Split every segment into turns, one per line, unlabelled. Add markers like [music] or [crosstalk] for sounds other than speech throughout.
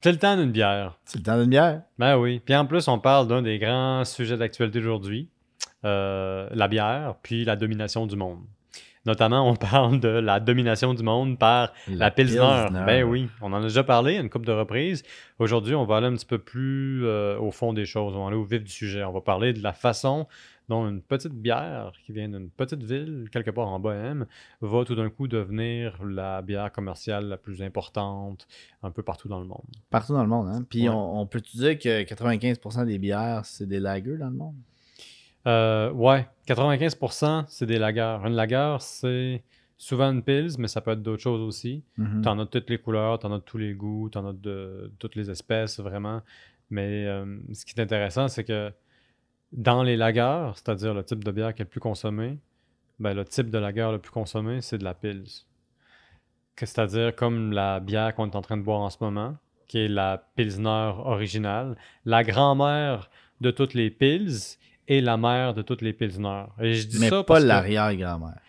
C'est le temps d'une bière.
C'est le temps d'une bière.
Ben oui. Puis en plus, on parle d'un des grands sujets d'actualité d'aujourd'hui, euh, la bière, puis la domination du monde. Notamment, on [laughs] parle de la domination du monde par la, Pilsner. Ben oui, on en a déjà parlé à une couple de reprises. Aujourd'hui, on va aller un petit peu plus euh, au fond des choses. On va aller au vif du sujet. On va parler de la façon dont une petite bière qui vient d'une petite ville, quelque part en Bohème, va tout d'un coup devenir la bière commerciale la plus importante un peu partout dans le monde.
Partout dans le monde, hein? Puis on, peut dire que 95% des bières, c'est des lagers dans le monde?
Euh, ouais, 95% c'est des lagers. Une lager, c'est souvent une pils, mais ça peut être d'autres choses aussi. Mm-hmm. Tu en as de toutes les couleurs, tu en as de tous les goûts, tu en as de, toutes les espèces, vraiment. Mais euh, ce qui est intéressant, c'est que dans les lagers, c'est-à-dire le type de bière qui est le plus consommé, ben, le type de lager le plus consommé, c'est de la pils. C'est-à-dire comme la bière qu'on est en train de boire en ce moment, qui est la Pilsner originale, la grand-mère de toutes les pils et la mère de toutes les Pilsner. Et je dis
Mais
ça
pas l'arrière-grand-mère.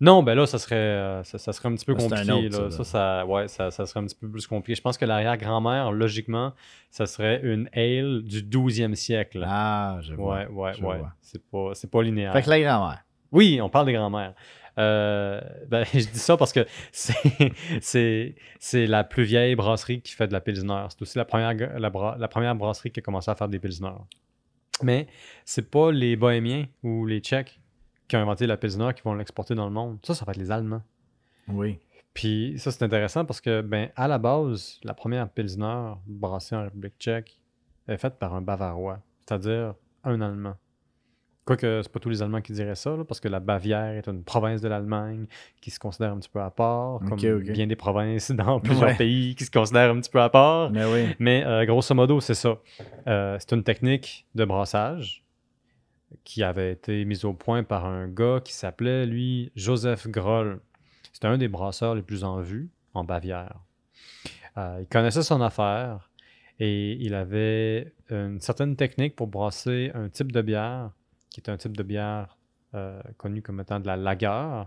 Non, ben là, ça serait, euh, ça, serait un petit peu compliqué. ça, ça, ouais, ça, serait un petit peu plus compliqué. Je pense que l'arrière-grand-mère, logiquement, ça serait une ale du 12e siècle.
Ah, je vois.
Ouais, ouais, ouais. C'est pas, pas linéaire.
Fait que la grand-mère.
Oui, on parle des grand-mères. Euh, ben, [laughs] je dis ça parce que c'est la plus vieille brasserie qui fait de la Pilsner. C'est aussi la première, la, la, première brasserie qui a commencé à faire des Pilsner. Mais c'est pas les Bohémiens ou les Tchèques qui ont inventé la Pilsner qui vont l'exporter dans le monde. Ça, ça va être les Allemands.
Oui.
Puis ça, c'est intéressant parce que, ben, à la base, la première Pilsner brassée en République tchèque est faite par un Bavarois, c'est-à-dire un Allemand. Quoique, c'est pas tous les Allemands qui diraient ça, parce que la Bavière est une province de l'Allemagne qui se considère un petit peu à part, comme bien des provinces dans [laughs] plusieurs pays qui se considèrent un petit peu à part.
Mais, oui.
Mais euh, grosso modo, c'est ça. Euh, c'est une technique de brassage qui avait été mise au point par un gars qui s'appelait, lui, Joseph Groll. C'était un des brasseurs les plus en vue en Bavière. Euh, il connaissait son affaire et il avait une certaine technique pour brasser un type de bière qui est un type de bière euh, connu comme étant de la lager.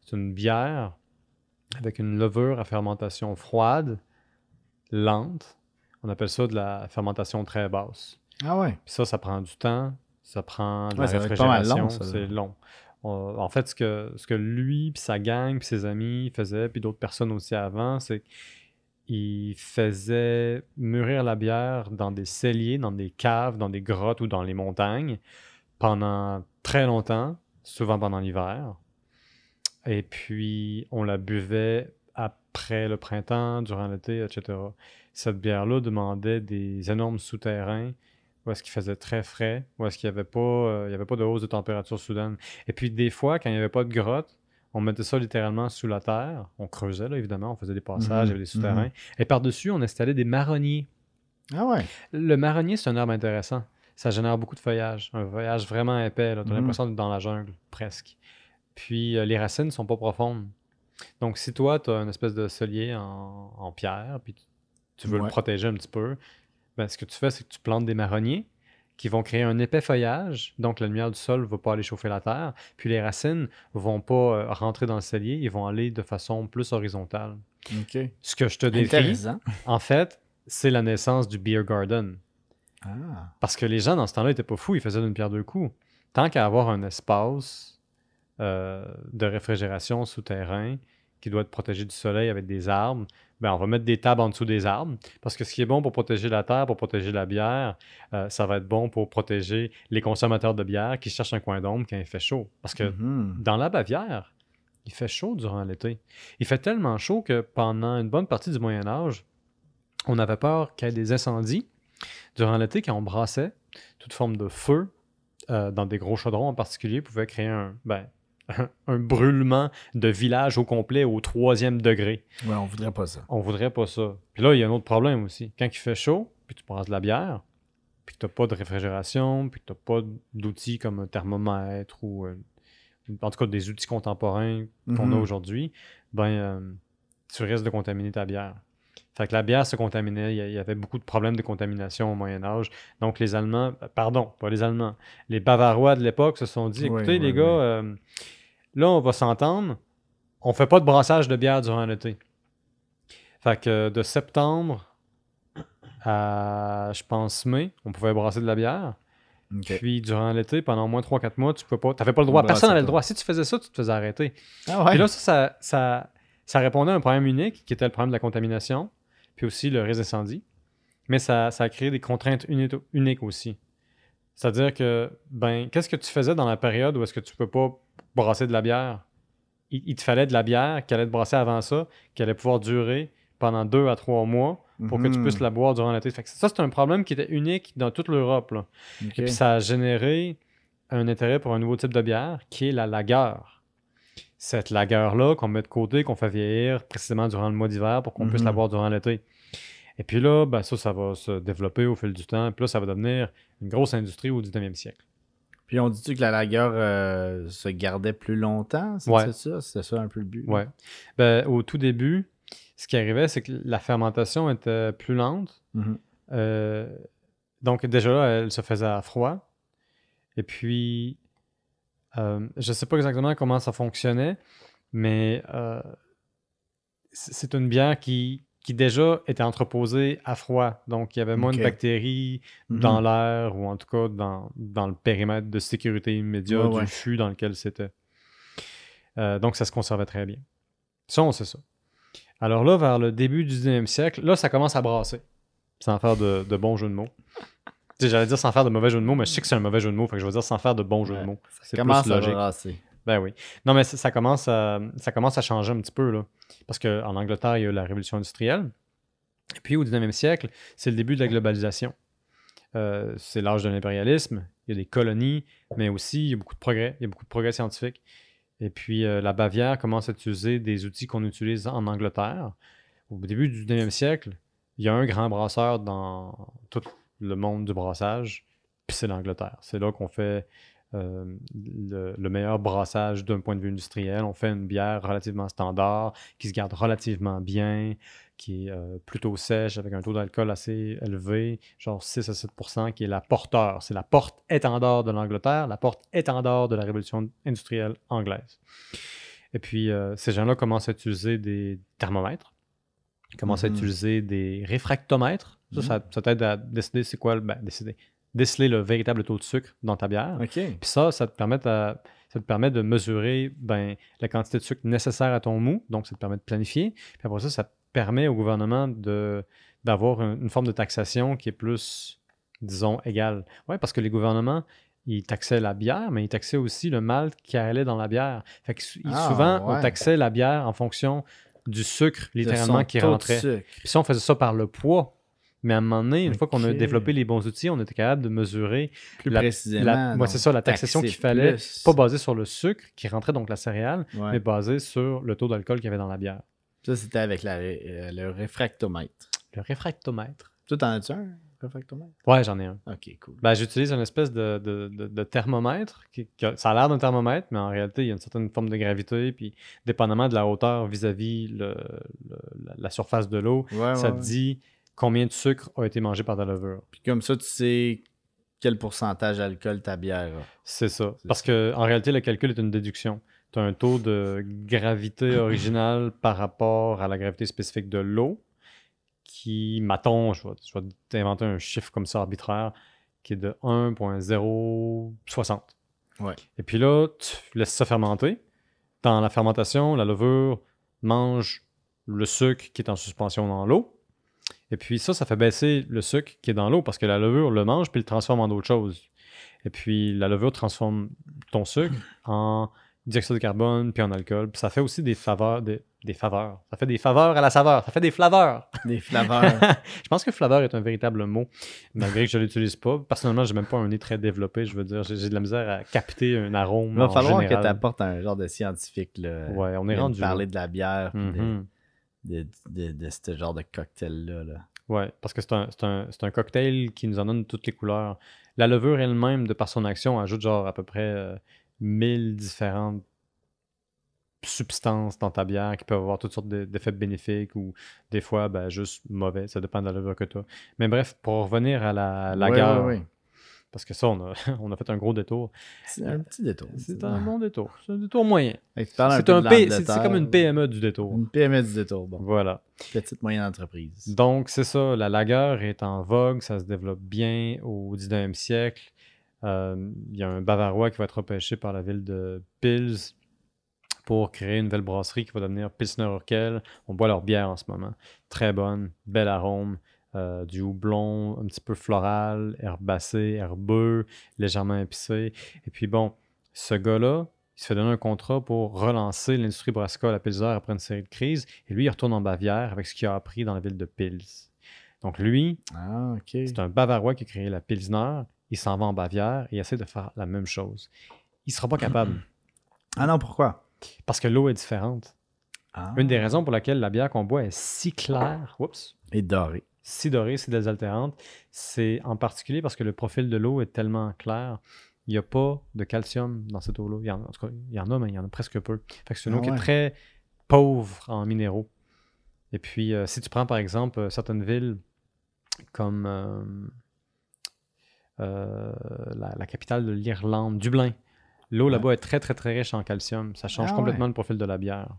C'est une bière avec une levure à fermentation froide, lente. On appelle ça de la fermentation très basse.
Ah ouais.
Puis ça, ça prend du temps. Ça prend de la réfrigération, c'est long. en fait, ce que, ce que lui, puis sa gang, puis ses amis faisaient, puis d'autres personnes aussi avant, c'est qu'ils faisaient mûrir la bière dans des celliers, dans des caves, dans des grottes ou dans les montagnes pendant très longtemps, souvent pendant l'hiver. Et puis, on la buvait après le printemps, durant l'été, etc. Cette bière-là demandait des énormes souterrains où est-ce qu'il faisait très frais, où est-ce qu'il n'y avait, pas, euh, avait pas de hausse de température soudaine? Et puis des fois, quand il n'y avait pas de grotte, on mettait ça littéralement sous la terre. On creusait, là, évidemment, on faisait des passages, il y avait des mhm, souterrains. Mhm. Et par-dessus, on installait des marronniers.
Ah ouais?
Le marronnier, c'est un arbre intéressant. Ça génère beaucoup de feuillage, un feuillage vraiment épais. Tu as mhm. l'impression d'être dans la jungle, presque. Puis euh, les racines ne sont pas profondes. Donc si toi, tu as une espèce de solier en, pierre, puis tu veux le protéger un petit peu, ben, ce que tu fais, c'est que tu plantes des marronniers qui vont créer un épais feuillage, donc la lumière du sol ne va pas aller chauffer la terre, puis les racines ne vont pas euh, rentrer dans le cellier, ils vont aller de façon plus horizontale. Ce que je te décris, en fait, c'est la naissance du beer garden. Ah. Parce que les gens, dans ce temps-là, n'étaient pas fous, ils faisaient d'une pierre deux coups. Tant qu'à avoir un espace euh, de réfrigération souterrain qui doit être protégé du soleil avec des arbres, ben, on va mettre des tables en dessous des arbres. Parce que ce qui est bon pour protéger la terre, pour protéger la bière, euh, ça va être bon pour protéger les consommateurs de bière qui cherchent un coin d'ombre quand il fait chaud. Parce que mm-hmm. dans la Bavière, il fait chaud durant l'été. Il fait tellement chaud que pendant une bonne partie du Moyen Âge, on avait peur qu'il y ait des incendies. Durant l'été, quand on brassait, toute forme de feu, euh, dans des gros chaudrons en particulier, pouvait créer un, ben, [laughs] un brûlement de village au complet au troisième degré.
Ouais, on voudrait pas ça.
On voudrait pas ça. Puis là, il y a un autre problème aussi. Quand il fait chaud, puis tu brasses de la bière, puis tu pas de réfrigération, puis tu pas d'outils comme un thermomètre ou euh, en tout cas des outils contemporains qu'on a mhm. aujourd'hui, ben euh, tu risques de contaminer ta bière. Fait que la bière se contaminait, il y avait beaucoup de problèmes de contamination au Moyen Âge. Donc les Allemands, pardon, pas les Allemands, les Bavarois de l'époque se sont dit, écoutez les gars, euh, Là, on va s'entendre. On fait pas de brassage de bière durant l'été. Fait que de septembre à, je pense, mai, on pouvait brasser de la bière. Puis durant l'été, pendant au moins 3-4 mois, tu peux pas. T'avais pas le droit.
On
Personne n'avait le droit. Si tu faisais ça, tu te faisais arrêter.
Ah ouais.
Puis là, ça, ça, ça, ça répondait à un problème unique, qui était le problème de la contamination, puis aussi le risque d'incendie. Mais ça, ça a créé des contraintes uni- uniques aussi. C'est-à-dire que, ben, qu'est-ce que tu faisais dans la période où est-ce que tu peux pas brasser de la bière? Il, il te fallait de la bière qui allait te brasser avant ça, qui allait pouvoir durer pendant deux à trois mois pour que tu
Mhm.
puisses la boire durant l'été. Ça, c'est un problème qui était unique dans toute l'Europe. Et puis ça a généré un intérêt pour un nouveau type de bière qui est la lagueur. Cette lagueur-là qu'on met de côté, qu'on fait vieillir précisément durant le mois d'hiver pour qu'on puisse la
Mhm.
boire durant l'été. Et puis là, ben ça, ça va se développer au fil du temps. Puis là, ça va devenir une grosse industrie au 19e siècle.
Puis on dit-tu que la lagueur euh, se gardait plus longtemps? C'est
Ouais.
ça? C'est ça un peu le but?
Ouais. Ben, au tout début, ce qui arrivait, c'est que la fermentation était plus lente.
Mhm.
Euh, donc déjà là, elle se faisait à froid. Et puis, euh, je ne sais pas exactement comment ça fonctionnait, mais c'est une bière qui, qui déjà était entreposée à froid. Donc il y avait moins de bactéries
Mhm.
dans l'air ou en tout cas dans, dans le périmètre de sécurité immédiat
Ouais,
du
ouais.
fût dans lequel c'était. Euh, donc ça se conservait très bien. Ça, on sait ça. Alors là, vers le début du 19e siècle, là, ça commence à brasser. Sans faire de, de bons jeux de mots. J'allais dire sans faire de mauvais jeux de mots, mais je sais que c'est un mauvais jeu de mots, fait que je vais dire sans faire de bons jeux de mots. C'est
Commence
plus
à
logique.
brasser.
Ben oui. Non, mais ça, commence à, ça commence à changer un petit peu, là. Parce qu'en Angleterre, il y a eu la révolution industrielle. Et puis, au 19e siècle, c'est le début de la globalisation. Euh, c'est l'âge de l'impérialisme. Il y a des colonies, mais aussi, il y a beaucoup de progrès. Il y a beaucoup de progrès scientifiques. Et puis, euh, la Bavière commence à utiliser des outils qu'on utilise en Angleterre. Au début du 19e siècle, il y a un grand brasseur dans tout le monde du brassage, puis c'est l'Angleterre. C'est là qu'on fait euh, le, le meilleur brassage d'un point de vue industriel. On fait une bière relativement standard, qui se garde relativement bien, qui est euh, plutôt sèche, avec un taux d'alcool assez élevé, genre 6 à 7% qui est la porteur. C'est la porte étendard de l'Angleterre, la porte étendard de la révolution industrielle anglaise. Et puis, euh, ces gens-là commencent à utiliser des thermomètres, commencent à
Mhm.
utiliser des réfractomètres. Ça,
Mhm.
ça, ça t'aide à décider c'est quoi, le- ben, décider, déceler le véritable taux de sucre dans ta bière. Puis ça, ça te permet, à- ça te permet de mesurer ben, la quantité de sucre nécessaire à ton mou. Donc, ça te permet de planifier. Puis après ça, ça permet au gouvernement de, d'avoir un- une forme de taxation qui est plus, disons, égale. Oui, parce que les gouvernements, ils taxaient la bière, mais ils taxaient aussi le malt qui allait dans la bière. Fait que
Ah,
souvent,
ouais.
on taxait la bière en fonction du sucre, littéralement, qui rentrait. Puis ça, on faisait ça par le poids. Mais à un moment donné, une fois qu'on a développé les bons outils, on était capable de mesurer
Plus
la-
précisément.
ouais, c'est ça, la taxation qu'il fallait,
plus.
pas basée sur le sucre qui rentrait, donc la céréale,
Ouais.
mais basée sur le taux d'alcool qu'il y avait dans la bière.
Ça, c'était avec la euh, le réfractomètre.
Le réfractomètre.
Toi, t'en as-tu un, réfractomètre?
Ouais, j'en ai un.
Ok, cool.
Ben, j'utilise une espèce de, de- de- de thermomètre. Qui, qui a- ça a l'air d'un thermomètre, mais en réalité, il y a une certaine forme de gravité. Puis, dépendamment de la hauteur vis-à-vis le- le- la, la surface de l'eau,
Ouais,
ça
ouais,
te
ouais.
Combien de sucre a été mangé par ta levure.
Puis comme ça, tu sais quel pourcentage d'alcool ta bière a.
C'est ça. Parce que en réalité, le calcul est une déduction. Tu as un taux de gravité [laughs] originale par rapport à la gravité spécifique de l'eau qui, mettons, je vais, je vais t'inventer un chiffre comme ça arbitraire, qui est de 1.060.
Ouais.
Et puis là, tu laisses ça fermenter. Dans la fermentation, la levure mange le sucre qui est en suspension dans l'eau. Et puis ça, ça fait baisser le sucre qui est dans l'eau parce que la levure le mange puis le transforme en d'autres choses. Et puis la levure transforme ton sucre [clears throat] en dioxyde de carbone puis en alcool. Puis ça fait aussi des faveurs, des, des faveurs. Ça fait des faveurs à la saveur. Ça fait des flaveurs.
Des flaveurs. [laughs]
je pense que flaveur est un véritable mot, malgré que je ne l'utilise pas. Personnellement, j'ai même pas un nez très développé. Je veux dire, j'ai de la misère à capter un arôme.
Il va falloir
général.
que tu apportes un genre de scientifique. Là,
Ouais, on est rendu.
parler de la bière. De, de, de ce genre de cocktail-là. Là.
Ouais, parce que c'est un, c'est un- c'est un cocktail qui nous en donne toutes les couleurs. La levure elle-même, de par son action, ajoute genre à peu près euh, 1000 différentes substances dans ta bière qui peuvent avoir toutes sortes de- d'effets bénéfiques ou des fois ben, juste mauvais. Ça dépend de la levure que tu as. Mais bref, pour revenir à la, la
Ouais,
gare,
ouais, ouais.
Parce que ça, on a, [laughs] on a fait un gros détour.
C'est un petit détour.
C'est un bon détour. C'est un détour moyen. C'est un P- comme une PME du détour.
Une PME du détour. Bon,
Voilà.
petite moyenne entreprise.
Donc, c'est ça. La lagueur est en vogue. Ça se développe bien au 19e siècle. Euh, Il y a un Bavarois qui va être repêché par la ville de Pils pour créer une nouvelle brasserie qui va devenir Pilsner Urquell. On boit leur bière en ce moment. Très bonne, bel arôme, euh, du houblon un petit peu floral, herbacé, herbeux, légèrement épicé. Et puis bon, ce gars-là, il se fait donner un contrat pour relancer l'industrie brassicole à Pilser après une série de crises. Et lui, il retourne en Bavière avec ce qu'il a appris dans la ville de Pils. Donc lui,
Ah,
c'est un Bavarois qui a créé la Pilsner. Il s'en va en Bavière et il essaie de faire la même chose. Il ne sera pas capable [clears throat]
Ah non, pourquoi?
parce que l'eau est différente.
Ah.
Une des raisons pour laquelle la bière qu'on boit est si claire, oups,
Et doré.
Si dorée, si désaltérante, c'est en particulier parce que le profil de l'eau est tellement clair. Il n'y a pas de calcium dans cette eau-là. Il y en, en tout cas, il y en a, mais il y en a presque peu. Fait que c'est une
Ah
eau qui est très pauvre en minéraux. Et puis, euh, si tu prends par exemple euh, certaines villes comme euh, la, la capitale de l'Irlande, Dublin, l'eau
Ouais.
là-bas est très, très, très riche en calcium. Ça change
Ah
complètement le profil de la bière.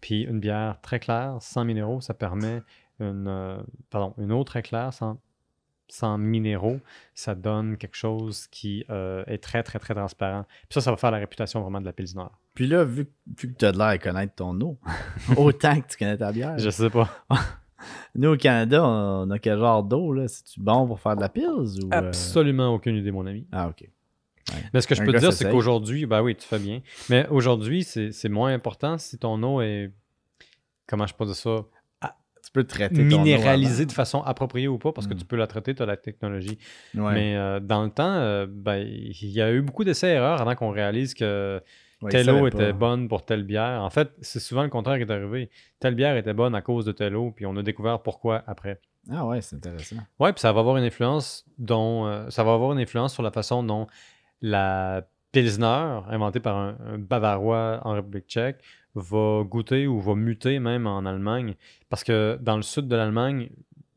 Puis une bière très claire, sans minéraux, ça permet une, euh, pardon, une eau très claire, sans, sans minéraux, ça donne quelque chose qui euh, est très, très, très transparent. Puis ça, ça va faire la réputation vraiment de la Pilsner.
Puis là, vu, vu que tu as de l'air à connaître ton eau, [laughs] autant que tu connais ta bière.
Je sais pas. [laughs]
Nous, au Canada, on a quel genre d'eau, là? C'est-tu bon pour faire de la pils ou... euh,
Absolument aucune idée, mon ami.
Ah, OK.
Mais ce que je
Un
peux te dire, c'est qu'aujourd'hui, bah oui, tu fais bien. Mais aujourd'hui, c'est c'est moins important si ton eau est, comment je peux dire ça,
Tu peux traiter
minéralisée de façon appropriée ou pas, parce que
Mm.
tu peux la traiter, tu as la technologie.
Ouais.
Mais euh, dans le temps, euh, ben, il y a eu beaucoup d'essais-erreurs avant qu'on réalise que
Ouais,
telle eau était bonne pour telle bière. En fait, c'est souvent le contraire qui est arrivé. Telle bière était bonne à cause de telle eau, puis on a découvert pourquoi après.
Ah ouais, c'est intéressant.
Ouais, puis ça va avoir une influence dont euh, ça va avoir une influence sur la façon dont la Pilsner, inventée par un, Bavarois en République tchèque, va goûter ou va muter même en Allemagne. Parce que dans le sud de l'Allemagne,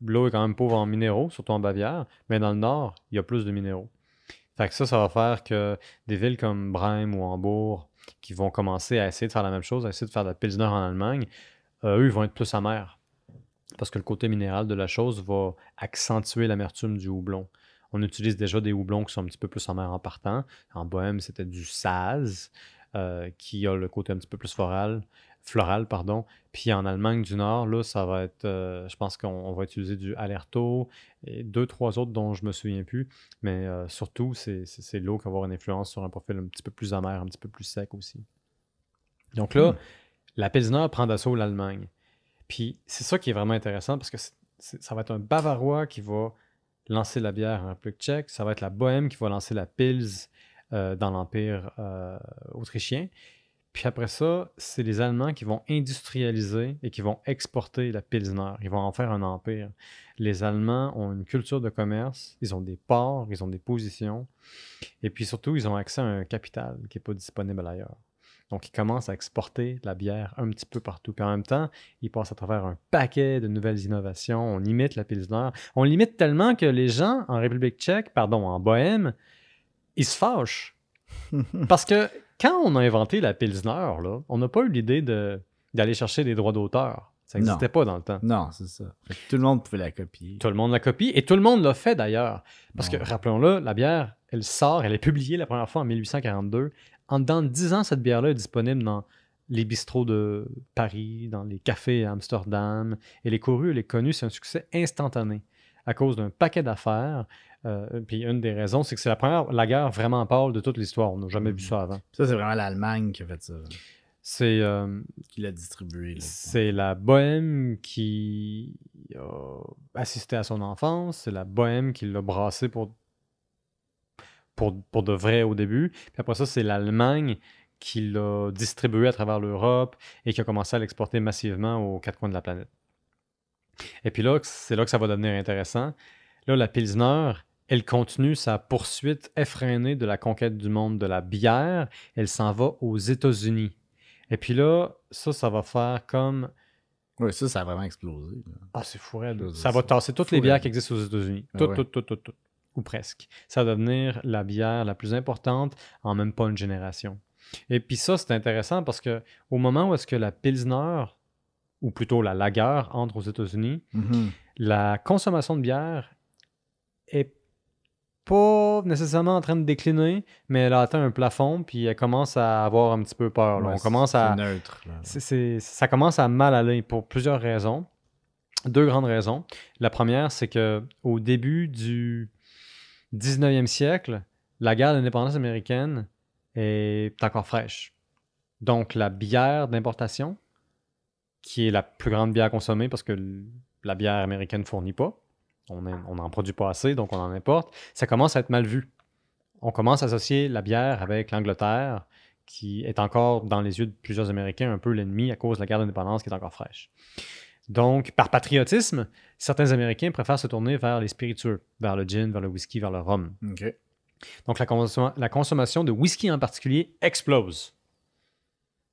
l'eau est quand même pauvre en minéraux, surtout en Bavière, mais dans le nord, il y a plus de minéraux. Fait ça, ça va faire que des villes comme Brême ou Hambourg, qui vont commencer à essayer de faire la même chose, à essayer de faire de la Pilsner en Allemagne, euh, eux, ils vont être plus amers. Parce que le côté minéral de la chose va accentuer l'amertume du houblon. On utilise déjà des houblons qui sont un petit peu plus amers en partant. En Bohème, c'était du Saz, euh, qui a le côté un petit peu plus floral, floral pardon. Puis en Allemagne du Nord, là, ça va être, euh, je pense qu'on on va utiliser du Alerto et deux, trois autres dont je me souviens plus. Mais euh, surtout, c'est l'eau qui va avoir une influence sur un profil un petit peu plus amer, un petit peu plus sec aussi. Donc là,
Hmm.
la Pilsner prend d'assaut l'Allemagne. Puis c'est ça qui est vraiment intéressant parce que ça va être un Bavarois qui va lancer la bière en République tchèque, ça va être la Bohème qui va lancer la Pils euh, dans l'Empire euh, autrichien. Puis après ça, c'est les Allemands qui vont industrialiser et qui vont exporter la Pilsner. Ils vont en faire un empire. Les Allemands ont une culture de commerce, ils ont des ports, ils ont des positions. Et puis surtout, ils ont accès à un capital qui n'est pas disponible ailleurs. Donc, ils commencent à exporter la bière un petit peu partout. Puis en même temps, ils passent à travers un paquet de nouvelles innovations. On imite la Pilsner. On l'imite tellement que les gens en République tchèque, pardon, en Bohème, ils se fâchent. [laughs] Parce que quand on a inventé la Pilsner, là, on n'a pas eu l'idée de- d'aller chercher des droits d'auteur. Ça n'existait pas dans le temps.
Non, c'est ça. Tout le monde pouvait la copier.
Tout le monde la copie et tout le monde l'a fait d'ailleurs. Parce que, rappelons-le, la bière, elle sort, elle est publiée la première fois en 1842. En dedans de 10 ans, cette bière-là est disponible dans les bistrots de Paris, dans les cafés à Amsterdam. Elle est courue, elle est connue, c'est un succès instantané à cause d'un paquet d'affaires. Euh, puis une des raisons, c'est que c'est la première lagueur vraiment pâle de toute l'histoire. On n'a jamais vu ça avant.
Ça, c'est vraiment l'Allemagne qui a fait ça,
C'est euh,
qui l'a distribué.
c'est la bohème qui a assisté à son enfance, c'est la bohème qui l'a brassé pour, pour, pour de vrai au début. Puis après ça, c'est l'Allemagne qui l'a distribué à travers l'Europe et qui a commencé à l'exporter massivement aux quatre coins de la planète. Et puis là, c'est là que ça va devenir intéressant. Là, la Pilsner, elle continue sa poursuite effrénée de la conquête du monde de la bière. Elle s'en va aux États-Unis. Et puis là, ça, ça va faire comme.
Ouais, ça, ça a vraiment explosé. là.
Ah, c'est fou, Ça va tasser toutes les bières qui existent aux États-Unis.
Ah
Toutes, toutes, toutes, toutes, toutes. Ou presque. Ça va devenir la bière la plus importante en même pas une génération. Et puis ça, c'est intéressant parce que au moment où est-ce que la Pilsner, ou plutôt la Lager, entre aux États-Unis,
Mhm.
la consommation de bière est pas nécessairement en train de décliner, mais elle a atteint un plafond, puis elle commence à avoir un petit peu peur. là.
Ouais,
On commence
c'est
à,
neutre. là.
c'est- c'est- ça commence à mal aller pour plusieurs raisons. Deux grandes raisons. La première, c'est que au début du 19e siècle, la guerre d'indépendance américaine est encore fraîche. Donc, la bière d'importation, qui est la plus grande bière consommée parce que la bière américaine ne fournit pas, on n'en produit pas assez, donc on en importe, ça commence à être mal vu. On commence à associer la bière avec l'Angleterre, qui est encore dans les yeux de plusieurs Américains un peu l'ennemi à cause de la guerre d'indépendance qui est encore fraîche. Donc, par patriotisme, certains Américains préfèrent se tourner vers les spiritueux, vers le gin, vers le whisky, vers le rhum. Donc, la, consom- la consommation de whisky en particulier explose.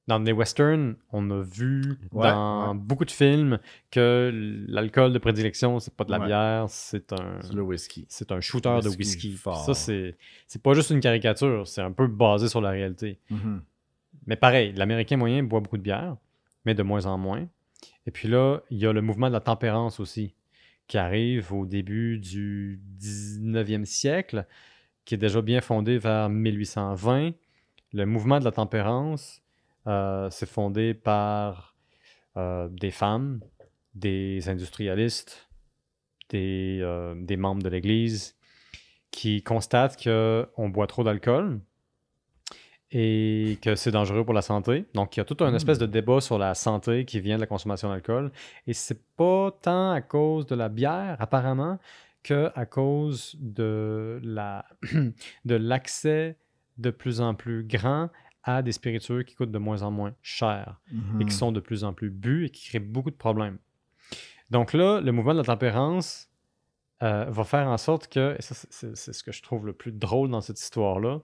Dans les westerns, on a vu
Ouais,
dans
ouais.
beaucoup de films que l'alcool de prédilection, c'est pas de la
Ouais.
bière, c'est un,
le whisky.
c'est un shooter de
Whisky fort.
Ça, c'est c'est pas juste une caricature, c'est un peu basé sur la réalité.
Mhm.
Mais pareil, l'Américain moyen boit beaucoup de bière, mais de moins en moins. Et puis là, il y a le mouvement de la tempérance aussi, qui arrive au début du 19e siècle, qui est déjà bien fondé vers 1820. Le mouvement de la tempérance, euh, c'est fondé par euh, des femmes, des industrialistes, des, euh, des membres de l'Église, qui constatent qu'on boit trop d'alcool et que c'est dangereux pour la santé. Donc, il y a tout un
Hmm.
espèce de débat sur la santé qui vient de la consommation d'alcool. Et c'est pas tant à cause de la bière, apparemment, que à cause de la [clears throat] de l'accès de plus en plus grand à des spiritueux qui coûtent de moins en moins cher et qui sont de plus en plus bu et qui créent beaucoup de problèmes. Donc là, le mouvement de la tempérance euh, va faire en sorte que, et ça c'est ce que je trouve le plus drôle dans cette histoire-là,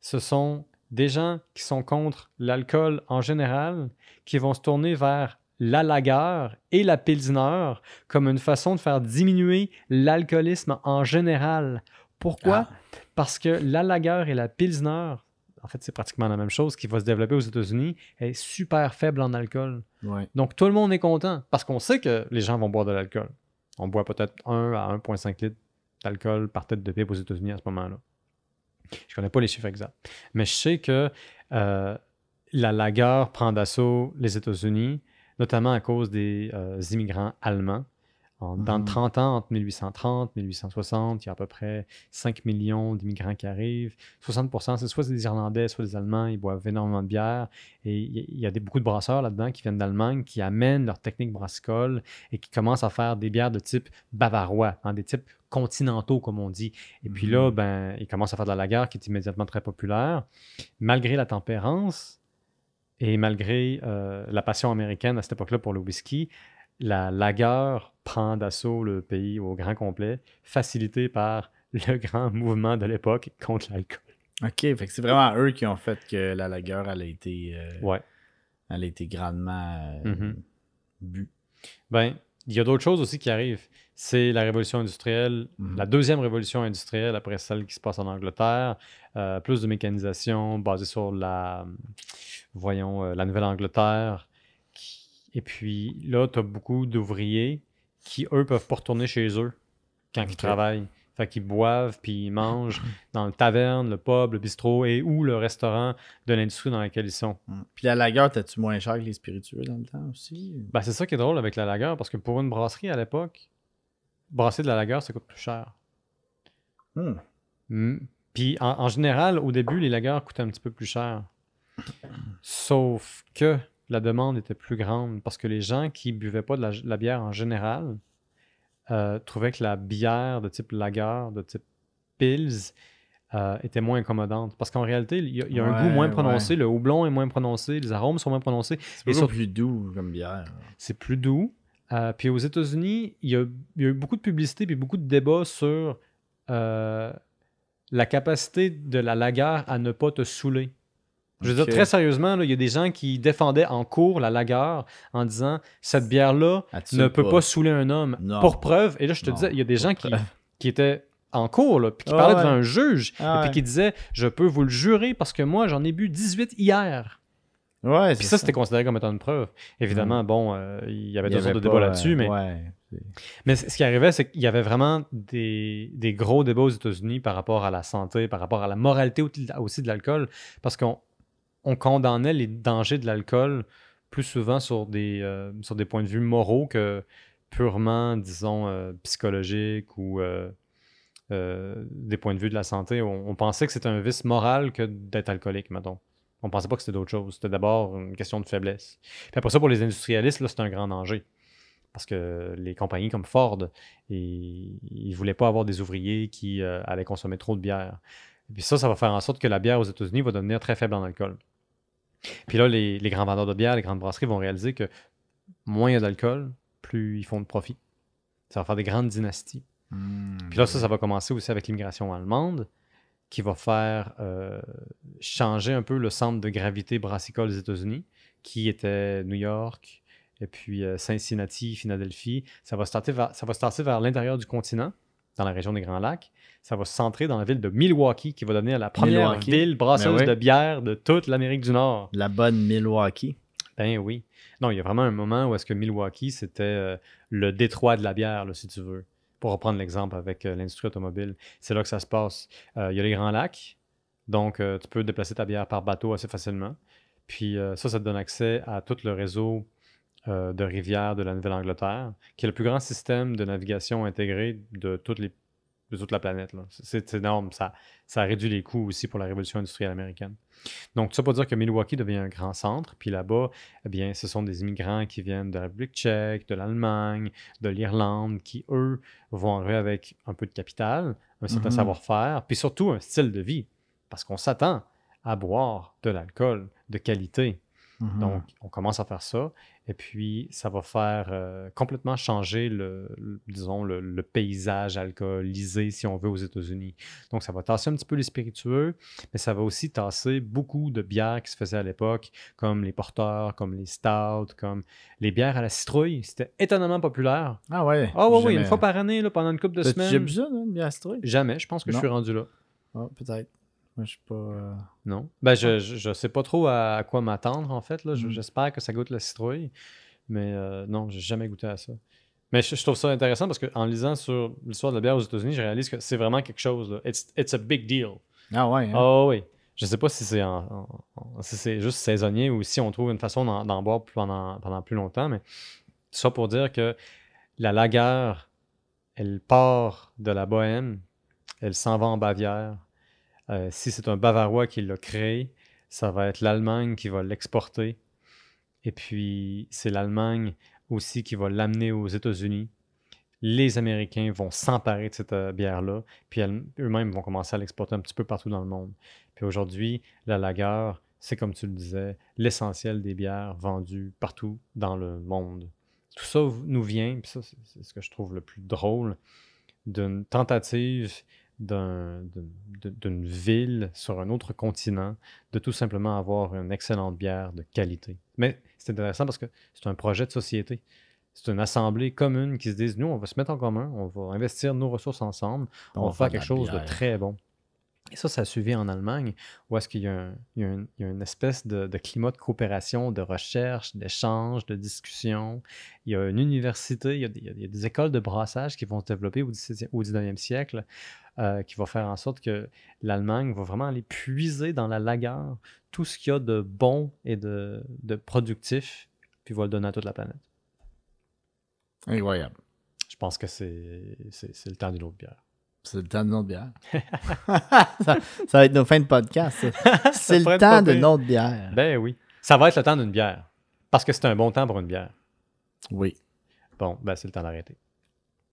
ce sont des gens qui sont contre l'alcool en général, qui vont se tourner vers la lagueur et la pilsner comme une façon de faire diminuer l'alcoolisme en général. Pourquoi? Parce que la lagueur et la pilsner, en fait c'est pratiquement la même chose qui va se développer aux États-Unis, est super faible en alcool.
Ouais.
Donc tout le monde est content parce qu'on sait que les gens vont boire de l'alcool. On boit peut-être 1 à 1,5 litres d'alcool par tête de pipe aux États-Unis à ce moment-là. Je connais pas les chiffres exacts. Mais je sais que euh, la lagueur prend d'assaut les États-Unis, notamment à cause des euh, immigrants allemands. En- Dans
Mhm.
30 ans, entre 1830 1860, il y a à peu près 5 millions d'immigrants qui arrivent. 60 c'est soit des Irlandais, soit des Allemands. Ils boivent énormément de bière. Et il y- a des, beaucoup de brasseurs là-dedans qui viennent d'Allemagne, qui amènent leur technique brassicole et qui commencent à faire des bières de type bavarois, hein, des types continentaux, comme on dit. Et puis là,
Mhm.
ben, ils commencent à faire de la lager qui est immédiatement très populaire. Malgré la tempérance et malgré euh, la passion américaine à cette époque-là pour le whisky, la lager prend d'assaut le pays au grand complet, facilité par [laughs] le grand mouvement de l'époque contre l'alcool.
OK, fait que c'est vraiment eux qui ont fait que la lagueur, elle a été, euh,
Ouais.
elle a été grandement euh,
Mhm.
bu.
Ben, il y a d'autres choses aussi qui arrivent. C'est la révolution industrielle,
Mhm.
la deuxième révolution industrielle après celle qui se passe en Angleterre. Euh, plus de mécanisation basée sur la, voyons, euh, la Nouvelle-Angleterre. Et puis là, tu as beaucoup d'ouvriers qui, eux, peuvent pas retourner chez eux quand ils travaillent. Fait qu'ils boivent puis ils mangent [clears throat] dans le taverne, le pub, le bistrot et ou le restaurant de l'industrie dans laquelle ils sont.
Mm. Puis la lagueur, t'as-tu moins cher que les spiritueux dans le temps aussi?
Ben, c'est ça qui est drôle avec la lager, parce que pour une brasserie à l'époque, brasser de la lager, ça coûte plus cher.
Hmm.
Mm. Puis en, en général, au début, les lagers coûtaient un petit peu plus cher. Sauf que la demande était plus grande parce que les gens qui buvaient pas de la, la bière en général euh, trouvaient que la bière de type lager, de type pils, euh, était moins incommodante. Parce qu'en réalité, il y a, il y a un goût moins
ouais.
prononcé, le houblon est moins prononcé, les arômes sont moins prononcés.
C'est
sur-
plus doux comme bière.
c'est plus doux. Euh, puis aux États-Unis, il y, a, il y a eu beaucoup de publicité puis beaucoup de débats sur la capacité de la lager à ne pas te saouler. Je veux dire, très sérieusement, il y a des gens qui défendaient en cours la lager en disant cette bière-là ne peut
pas?
pas saouler un homme.
Non.
Pour preuve, et là, je te
Non,
disais, il y a des gens qui, qui étaient en cours, là, puis qui
Ah
parlait
ouais.
devant un juge,
Ah
et puis
ouais.
qui disait Je peux vous le jurer parce que moi, j'en ai bu 18 hier.
Ouais,
Puis ça, c'était considéré comme étant une preuve. Évidemment, bon, euh, il y avait deux sortes de débats là-dessus,
euh,
mais,
Ouais.
mais ce qui arrivait, c'est qu'il y avait vraiment des, des gros débats aux États-Unis par rapport à la santé, par rapport à la moralité aussi de l'alcool, parce qu'on on condamnait les dangers de l'alcool plus souvent sur des, euh, points de vue moraux que purement, disons, euh, psychologiques ou euh, des points de vue de la santé. On, pensait que c'était un vice moral que d'être alcoolique, mettons. On pensait pas que c'était d'autre chose. C'était d'abord une question de faiblesse. Puis après ça, pour les industrialistes, c'est un grand danger. Parce que les compagnies comme Ford, ils ne voulaient pas avoir des ouvriers qui allaient consommer trop de bière. Et puis ça, ça va faire en sorte que la bière aux États-Unis va devenir très faible en alcool. Puis là, les, les grands vendeurs de bière, les grandes brasseries vont réaliser que moins il y a d'alcool, plus ils font de profit. Ça va faire des grandes dynasties.
Hmm.
Puis là, ça, ça va commencer aussi avec l'immigration allemande, qui va faire euh, changer un peu le centre de gravité brassicole des États-Unis, qui était New York, et puis euh, Cincinnati, Philadelphie. Ça va vers, va starter vers l'intérieur du continent, dans la région des Grands Lacs. Ça va se centrer dans la ville de Milwaukee, qui va devenir la première
Milwaukee.
ville brasseuse
Ben oui.
de bière de toute l'Amérique du Nord.
La bonne Milwaukee.
Ben oui. Non, il y a vraiment un moment où est-ce que Milwaukee, c'était euh, le détroit de la bière, là, si tu veux. Pour reprendre l'exemple avec euh, l'industrie automobile. C'est là que ça se passe. Euh, il y a les Grands Lacs, donc tu peux déplacer ta bière par bateau assez facilement. Puis ça, ça te donne accès à tout le réseau euh, de rivières de la Nouvelle-Angleterre, qui est le plus grand système de navigation intégré de, toutes les, de toute la planète. C'est énorme. Ça, ça réduit les coûts aussi pour la révolution industrielle américaine. Donc, ça pour dire que Milwaukee devient un grand centre. Puis là-bas, eh bien, ce sont des immigrants qui viennent de la République tchèque, de l'Allemagne, de l'Irlande, qui, eux, vont arriver avec un peu de capital, un certain
Mhm.
savoir-faire, puis surtout un style de vie. Parce qu'on s'attend à boire de l'alcool de qualité.
Mhm.
Donc, on commence à faire ça. Et puis, ça va faire euh, complètement changer le, le- disons, le, le paysage alcoolisé, si on veut, aux États-Unis. Donc, ça va tasser un petit peu les spiritueux, mais ça va aussi tasser beaucoup de bières qui se faisaient à l'époque, comme les porteurs, comme les stouts, comme les bières à la citrouille. C'était étonnamment populaire.
Ah ouais.
Ah oui, oui, une fois par année, là, pendant une couple de
T'as-tu
semaines.
bu ça, là, une bière citronnée?
Jamais, je pense que je suis rendu là.
Ah, peut-être. Moi, je suis pas. euh,
Non? Ben, je, je, je sais pas trop à, à quoi m'attendre, en fait. Là. Je-
Mm.
J'espère que ça goûte la citrouille. Mais euh, non, j'ai jamais goûté à ça. Mais je, je trouve ça intéressant parce qu'en lisant sur l'histoire de la bière aux États-Unis, je réalise que c'est vraiment quelque chose. Là. It's, it's a big deal.
Ah ouais. hein?
Ah oui. Je sais pas si c'est en- en- en- si c'est juste saisonnier ou si on trouve une façon d'en d'en boire pendant, pendant plus longtemps, mais ça pour dire que la lagueur, elle part de la Bohème, elle s'en va en Bavière. Euh, si c'est un Bavarois qui l'a créé, ça va être l'Allemagne qui va l'exporter. Et puis, c'est l'Allemagne aussi qui va l'amener aux États-Unis. Les Américains vont s'emparer de cette euh, bière-là, puis eux-mêmes vont commencer à l'exporter un petit peu partout dans le monde. Puis aujourd'hui, la lager, c'est comme tu le disais, l'essentiel des bières vendues partout dans le monde. Tout ça nous vient, puis ça, c'est ce que je trouve le plus drôle, d'une tentative d'une ville sur un autre continent de tout simplement avoir une excellente bière de qualité. Mais c'est intéressant parce que c'est un projet de société. C'est une assemblée commune qui se disent, nous, on va se mettre en commun, on va investir nos ressources ensemble, on, va faire quelque chose de très bon. Et ça, ça a suivi en Allemagne, où est-ce qu'il y a, y y une espèce de, de climat de coopération, de recherche, d'échange, de discussion. Il y a une université, y a des- il y a des écoles de brassage qui vont se développer au 17e au 19e siècle, euh, qui va faire en sorte que l'Allemagne va vraiment aller puiser dans la lagueur tout ce qu'il y a de bon et de, de productif, puis va le donner à toute la planète.
Incroyable.
Je pense que c'est le temps d'une autre bière.
C'est le temps de notre bière. [laughs] ça, ça va être nos fins de podcast. C'est le temps
pire.
notre bière.
Ben oui. Ça va être le temps d'une bière. Parce que c'est un bon temps pour une bière.
Oui.
Bon, ben c'est le temps d'arrêter.